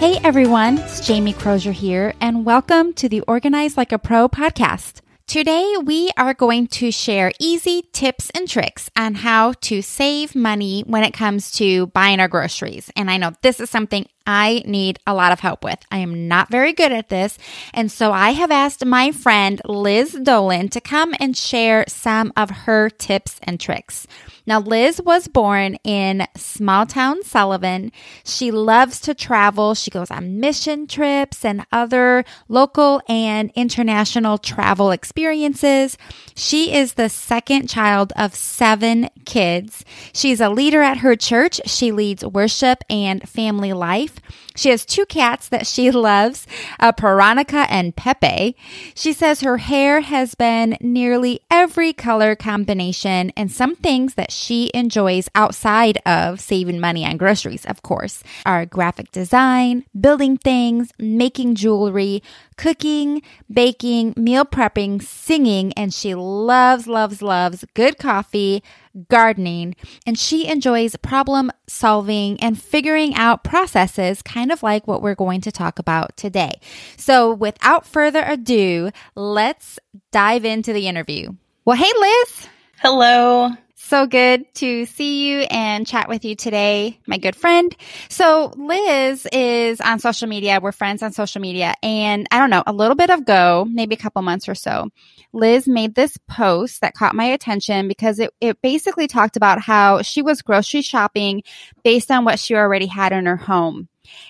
Hey everyone, it's Jamie Crozier here, and welcome to the Organize Like a Pro podcast. Today, we are going to share easy tips and tricks on how to save money when it comes to buying our groceries. And I know this is something I need a lot of help with. I am not very good at this. And so I have asked my friend Liz Dolan to come and share some of her tips and tricks. Now, Liz was born in small town Sullivan. She loves to travel. She goes on mission trips and other local and international travel experiences. She is the second child of seven kids. She's a leader at her church. She leads worship and family life. She has two cats that she loves, uh, Veronica and Pepe. She says her hair has been nearly every color combination and some things that she enjoys outside of saving money on groceries, of course, are graphic design, building things, making jewelry, cooking, baking, meal prepping, singing, and she loves, loves, loves good coffee, gardening, and she enjoys problem solving and figuring out processes, kind of like what we're going to talk about today. So, without further ado, let's dive into the interview. Well, hey, Liz. Hello. So good to see you and chat with you today, my good friend. So Liz is on social media. We're friends on social media. And I don't know, a little bit of go, maybe a couple months or so. Liz made this post that caught my attention because it, it basically talked about how she was grocery shopping based on what she already had in her home.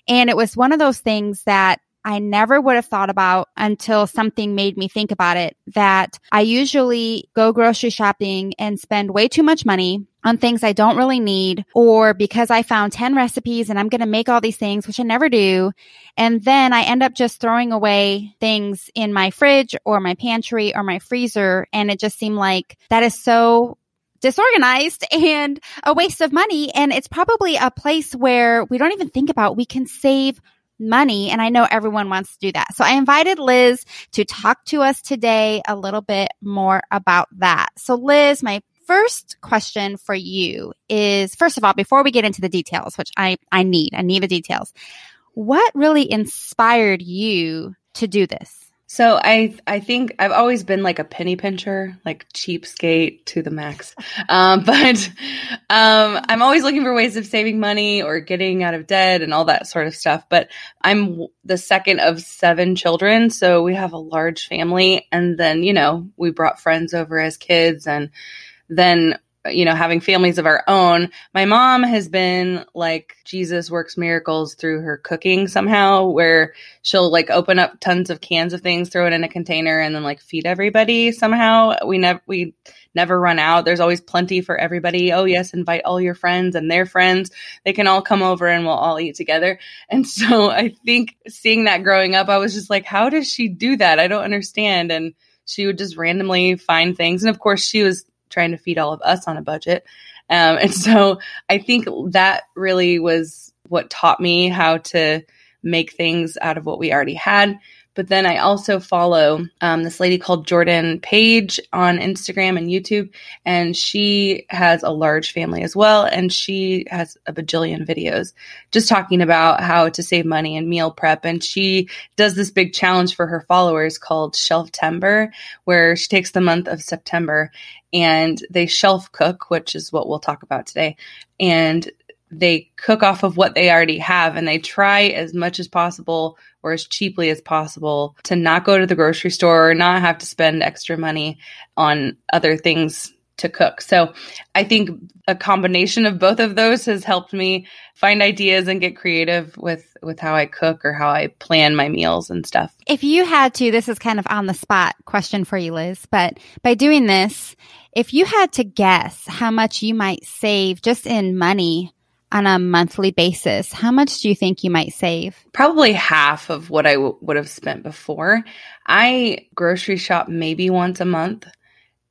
And it was one of those things that I never would have thought about until something made me think about it that I usually go grocery shopping and spend way too much money on things I don't really need or because I found 10 recipes and I'm going to make all these things, which I never do. And then I end up just throwing away things in my fridge or my pantry or my freezer. And it just seemed like that is so disorganized and a waste of money. And it's probably a place where we don't even think about we can save money. And I know everyone wants to do that. So I invited Liz to talk to us today a little bit more about that. So Liz, my first question for you is, first of all, before we get into the details, which I, I need, I need the details. What really inspired you to do this? So I I think I've always been like a penny pincher, like cheapskate to the max. Um, but um, I'm always looking for ways of saving money or getting out of debt and all that sort of stuff. But I'm the second of seven children, so we have a large family. And then you know we brought friends over as kids, and then you know, having families of our own, my mom has been like Jesus works miracles through her cooking somehow, where she'll like open up tons of cans of things, throw it in a container, and then like feed everybody somehow. We never we never run out. There's always plenty for everybody. Oh yes, invite all your friends and their friends. They can all come over and we'll all eat together. And so I think seeing that growing up, I was just like, how does she do that? I don't understand. And she would just randomly find things. And of course, she was trying to feed all of us on a budget. Um, and so I think that really was what taught me how to make things out of what we already had. But then I also follow um, this lady called Jordan Page on Instagram and YouTube, and she has a large family as well. And she has a bajillion videos just talking about how to save money and meal prep. And she does this big challenge for her followers called Shelftember, where she takes the month of September and they shelf cook, which is what we'll talk about today. And they cook off of what they already have and they try as much as possible or as cheaply as possible to not go to the grocery store or not have to spend extra money on other things to cook. So I think a combination of both of those has helped me find ideas and get creative with with how I cook or how I plan my meals and stuff. If you had to, this is kind of on the spot question for you, Liz, but by doing this, if you had to guess how much you might save just in money on a monthly basis, how much do you think you might save? Probably half of what I w- would have spent before. I grocery shop maybe once a month.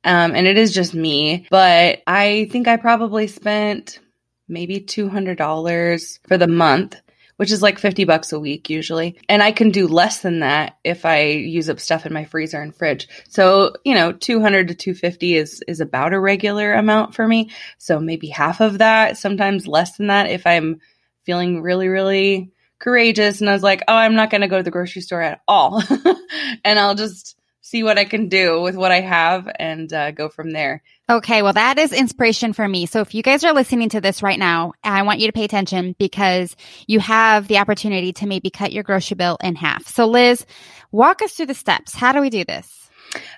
Um, and it is just me, but I think I probably spent maybe $200 for the month which is like 50 bucks a week usually. And I can do less than that if I use up stuff in my freezer and fridge. So, you know, 200 to 250 is is about a regular amount for me. So maybe half of that, sometimes less than that if I'm feeling really really courageous and I was like, oh, I'm not going to go to the grocery store at all. and I'll just see what I can do with what I have and uh, go from there. Okay, well, that is inspiration for me. So if you guys are listening to this right now, I want you to pay attention because you have the opportunity to maybe cut your grocery bill in half. So, Liz, walk us through the steps. How do we do this?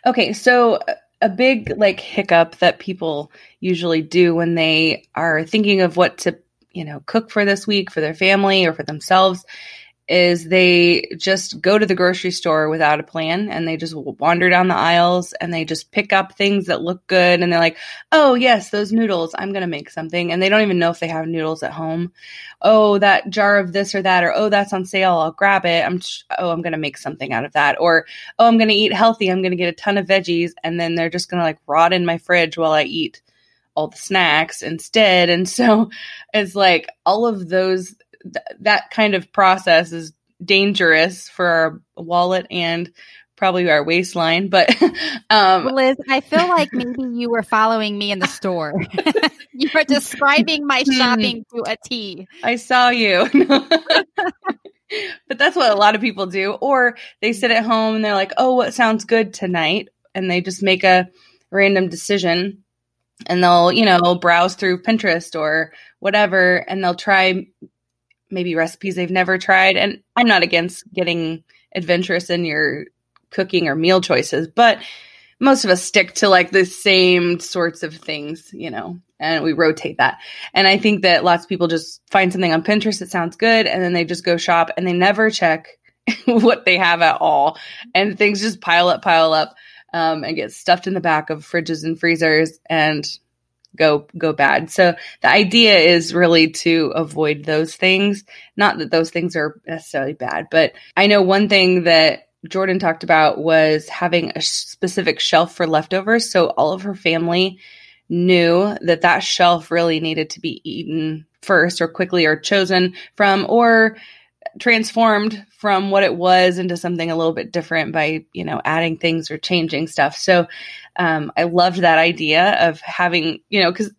Okay, so a big like hiccup that people usually do when they are thinking of what to, you know, cook for this week for their family or for themselves is they just go to the grocery store without a plan and they just wander down the aisles and they just pick up things that look good and they're like, "Oh, yes, those noodles, I'm going to make something." And they don't even know if they have noodles at home. "Oh, that jar of this or that or oh, that's on sale, I'll grab it. I'm oh, I'm going to make something out of that." Or, "Oh, I'm going to eat healthy. I'm going to get a ton of veggies." And then they're just going to like rot in my fridge while I eat all the snacks instead. And so it's like all of those th- that kind of process is dangerous for our wallet and probably our waistline. But um, Liz, I feel like maybe you were following me in the store. you were describing my hmm. shopping to a T. I saw you. but that's what a lot of people do. Or they sit at home and they're like, oh, what sounds good tonight? And they just make a random decision and they'll, you know, browse through Pinterest or whatever and they'll try maybe recipes they've never tried. And I'm not against getting adventurous in your cooking or meal choices, but most of us stick to like the same sorts of things, you know, and we rotate that. And I think that lots of people just find something on Pinterest that sounds good and then they just go shop and they never check what they have at all. And things just pile up, pile up, um, and get stuffed in the back of fridges and freezers. And go go bad. So the idea is really to avoid those things. Not that those things are necessarily bad, but I know one thing that Jordan talked about was having a specific shelf for leftovers. So all of her family knew that that shelf really needed to be eaten first or quickly or chosen from or transformed from what it was into something a little bit different by you know adding things or changing stuff. So um, i loved that idea of having you know because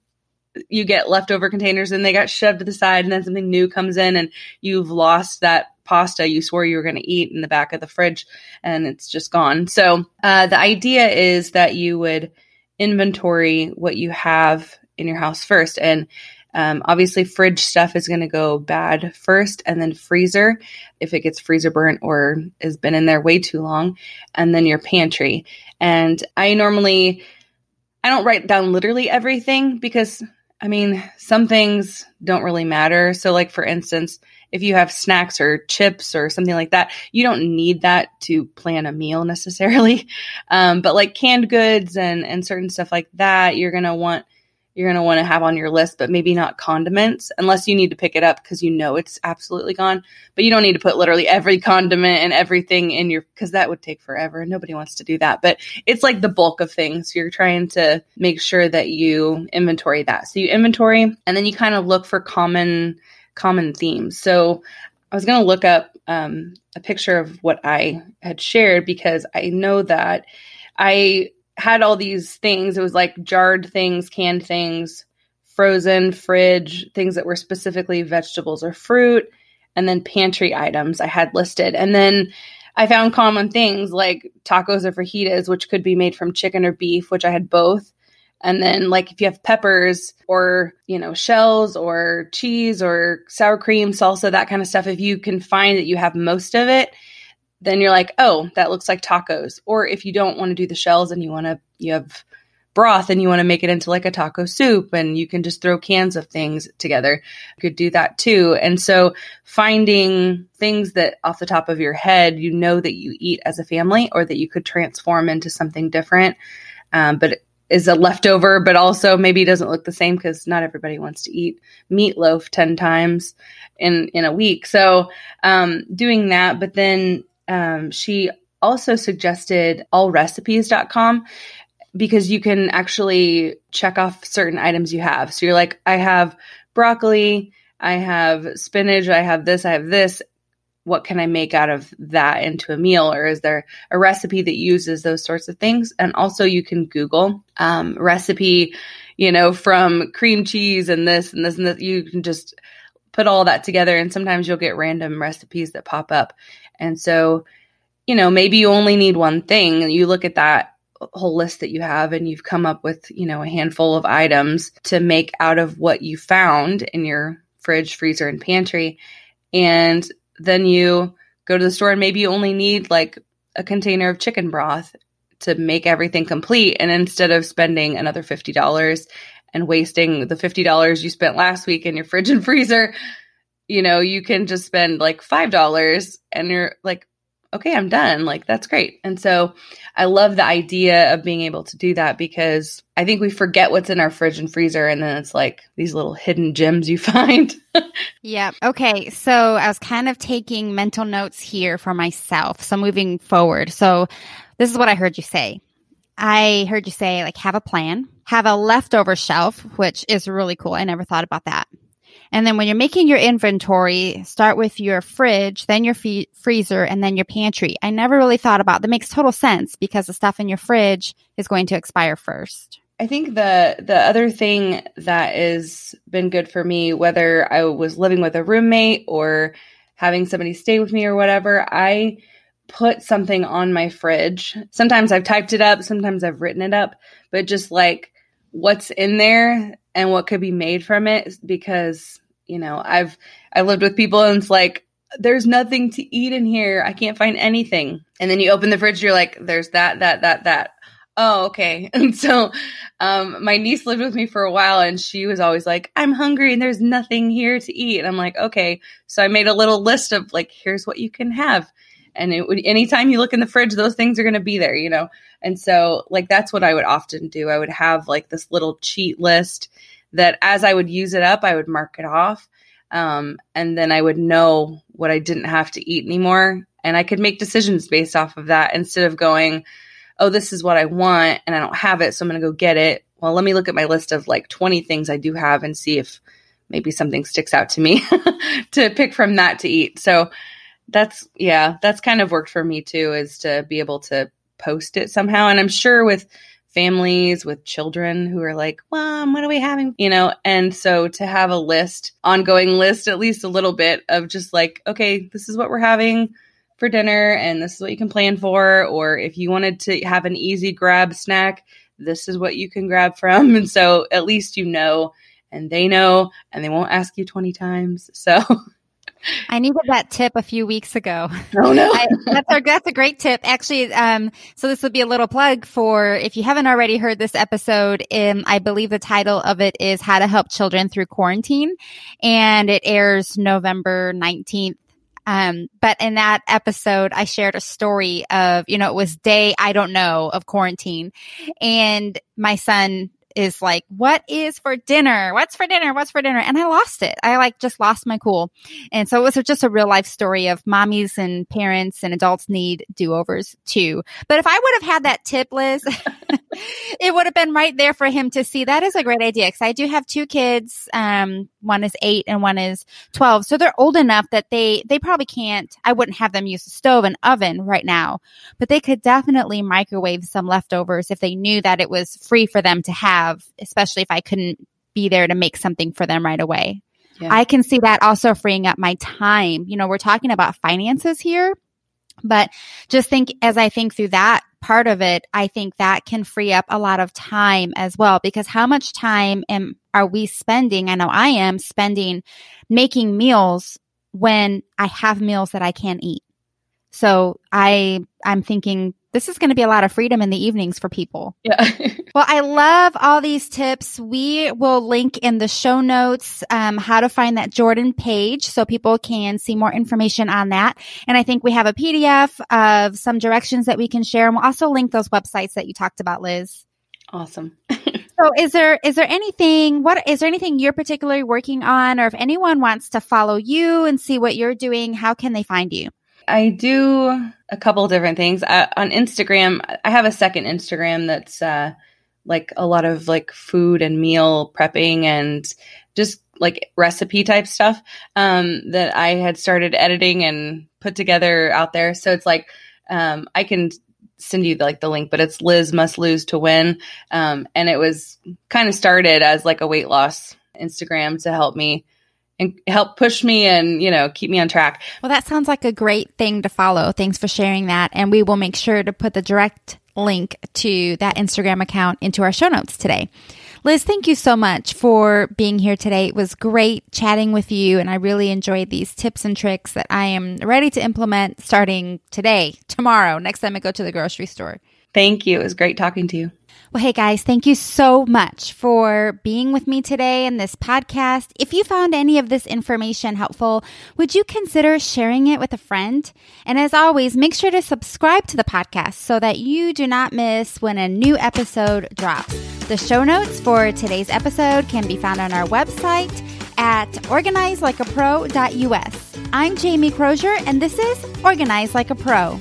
you get leftover containers and they got shoved to the side and then something new comes in and you've lost that pasta you swore you were going to eat in the back of the fridge and it's just gone. So uh, the idea is that you would inventory what you have in your house first. And um, obviously, fridge stuff is going to go bad first, and then freezer if it gets freezer burnt or has been in there way too long, and then your pantry. And I normally, I don't write down literally everything because I mean, some things don't really matter. So, like for instance, if you have snacks or chips or something like that, you don't need that to plan a meal necessarily. Um, but like canned goods and and certain stuff like that, you're gonna want you're going to want to have on your list, but maybe not condiments unless you need to pick it up because you know it's absolutely gone. But you don't need to put literally every condiment and everything in your, because that would take forever. And nobody wants to do that. But it's like the bulk of things. You're trying to make sure that you inventory that. So you inventory and then you kind of look for common, common themes. So I was going to look up um, a picture of what I had shared because I know that I had all these things. It was like jarred things, canned things, frozen, fridge, things that were specifically vegetables or fruit, and then pantry items I had listed. And then I found common things like tacos or fajitas, which could be made from chicken or beef, which I had both. And then, like, if you have peppers or, you know, shells or cheese or sour cream, salsa, that kind of stuff, if you can find that you have most of it, then you're like, oh, that looks like tacos. Or if you don't want to do the shells and you want to, you have broth and you want to make it into like a taco soup and you can just throw cans of things together. You could do that too. And so finding things that off the top of your head, you know that you eat as a family or that you could transform into something different. Um, but is a leftover, but also maybe doesn't look the same because not everybody wants to eat meatloaf 10 times in, in a week. So, um, doing that, but then um, she also suggested allrecipes.com because you can actually check off certain items you have. So you're like, I have broccoli, I have spinach, I have this, I have this. What can I make out of that into a meal? Or is there a recipe that uses those sorts of things? And also, you can Google um, recipe, you know, from cream cheese and this and this and this. You can just put all that together and sometimes you'll get random recipes that pop up. And so, you know, maybe you only need one thing. You look at that whole list that you have and you've come up with, you know, a handful of items to make out of what you found in your fridge, freezer, and pantry. And then you go to the store and maybe you only need like a container of chicken broth to make everything complete. And instead of spending another $50 and wasting the $50 you spent last week in your fridge and freezer, you know, you can just spend like $5 and you're like, okay, I'm done. Like, that's great. And so I love the idea of being able to do that because I think we forget what's in our fridge and freezer. And then it's like these little hidden gems you find. yeah. Okay. So I was kind of taking mental notes here for myself. So moving forward. So this is what I heard you say. I heard you say, like, have a plan, have a leftover shelf, which is really cool. I never thought about that. And then when you're making your inventory, start with your fridge, then your freezer, and then your pantry. I never really thought about that. Makes total sense because the stuff in your fridge is going to expire first. I think the the other thing that has been good for me, whether I was living with a roommate or having somebody stay with me or whatever, I put something on my fridge. Sometimes I've typed it up, sometimes I've written it up, but just like what's in there and what could be made from it because you know, I've I've lived with people and it's like there's nothing to eat in here. I can't find anything. And then you open the fridge, you're like, there's that, that, that, that. Oh, okay. And so um, my niece lived with me for a while and she was always like, I'm hungry and there's nothing here to eat. And I'm like, okay. So I made a little list of like, here's what you can have. And it would, anytime you look in the fridge, those things are going to be there, you know? And so like, that's what I would often do. I would have like this little cheat list that as I would use it up, I would mark it off. Um, and then I would know what I didn't have to eat anymore. And I could make decisions based off of that instead of going, oh, this is what I want and I don't have it. So I'm going to go get it. Well, let me look at my list of like 20 things I do have and see if maybe something sticks out to me to pick from that to eat. So that's, yeah, that's kind of worked for me too, is to be able to post it somehow. And I'm sure with, families with children who are like, Mom, what are we having? You know, and so to have a list, ongoing list, at least a little bit of just like, okay, this is what we're having for dinner and this is what you can plan for. Or if you wanted to have an easy grab snack, this is what you can grab from. And so at least you know and they know and they won't ask you 20 times. So I needed that tip a few weeks ago. Oh no, I, that's a that's a great tip. Actually, um, so this would be a little plug for if you haven't already heard this episode. Um, I believe the title of it is "How to Help Children Through Quarantine," and it airs November nineteenth. Um, but in that episode, I shared a story of, you know, it was day, I don't know, of quarantine. And my son is like, what is for dinner? What's for dinner? What's for dinner? And I lost it. I like just lost my cool. And so it was just a real life story of mommies and parents and adults need do overs too. But if I would have had that tip, Liz, it would have been right there for him to see. That is a great idea because I do have two kids. Um, one is eight and one is 12. So they're old enough that they, they probably can't, I wouldn't have them use the stove and oven right now, but they could definitely microwave some leftovers if they knew that it was free for them to have, especially if I couldn't be there to make something for them right away. Yeah. I can see that also freeing up my time. You know, we're talking about finances here, but just think as I think through that part of it, I think that can free up a lot of time as well. Because how much time am are we spending? I know I am spending making meals when I have meals that I can't eat. So I I'm thinking this is going to be a lot of freedom in the evenings for people. Yeah. well, I love all these tips. We will link in the show notes um, how to find that Jordan page so people can see more information on that. And I think we have a PDF of some directions that we can share. And we'll also link those websites that you talked about, Liz. Awesome. so is there is there anything what is there anything you're particularly working on or if anyone wants to follow you and see what you're doing, how can they find you? I do a couple different things on Instagram. I have a second Instagram that's uh, like a lot of like food and meal prepping and just like recipe type stuff um, that I had started editing and put together out there. So it's like um, I can send you the, like the link, but it's Liz must lose to win, um, and it was kind of started as like a weight loss Instagram to help me and help push me and, you know, keep me on track. Well, that sounds like a great thing to follow. Thanks for sharing that. And we will make sure to put the direct link to that Instagram account into our show notes today. Liz, thank you so much for being here today. It was great chatting with you, and I really enjoyed these tips and tricks that I am ready to implement starting today, tomorrow, next time I go to the grocery store. Thank you. It was great talking to you. Well, hey guys, thank you so much for being with me today in this podcast. If you found any of this information helpful, would you consider sharing it with a friend? And as always, make sure to subscribe to the podcast so that you do not miss when a new episode drops. The show notes for today's episode can be found on our website at organizelikeapro.us. I'm Jamie Crozier, and this is Organize Like a Pro.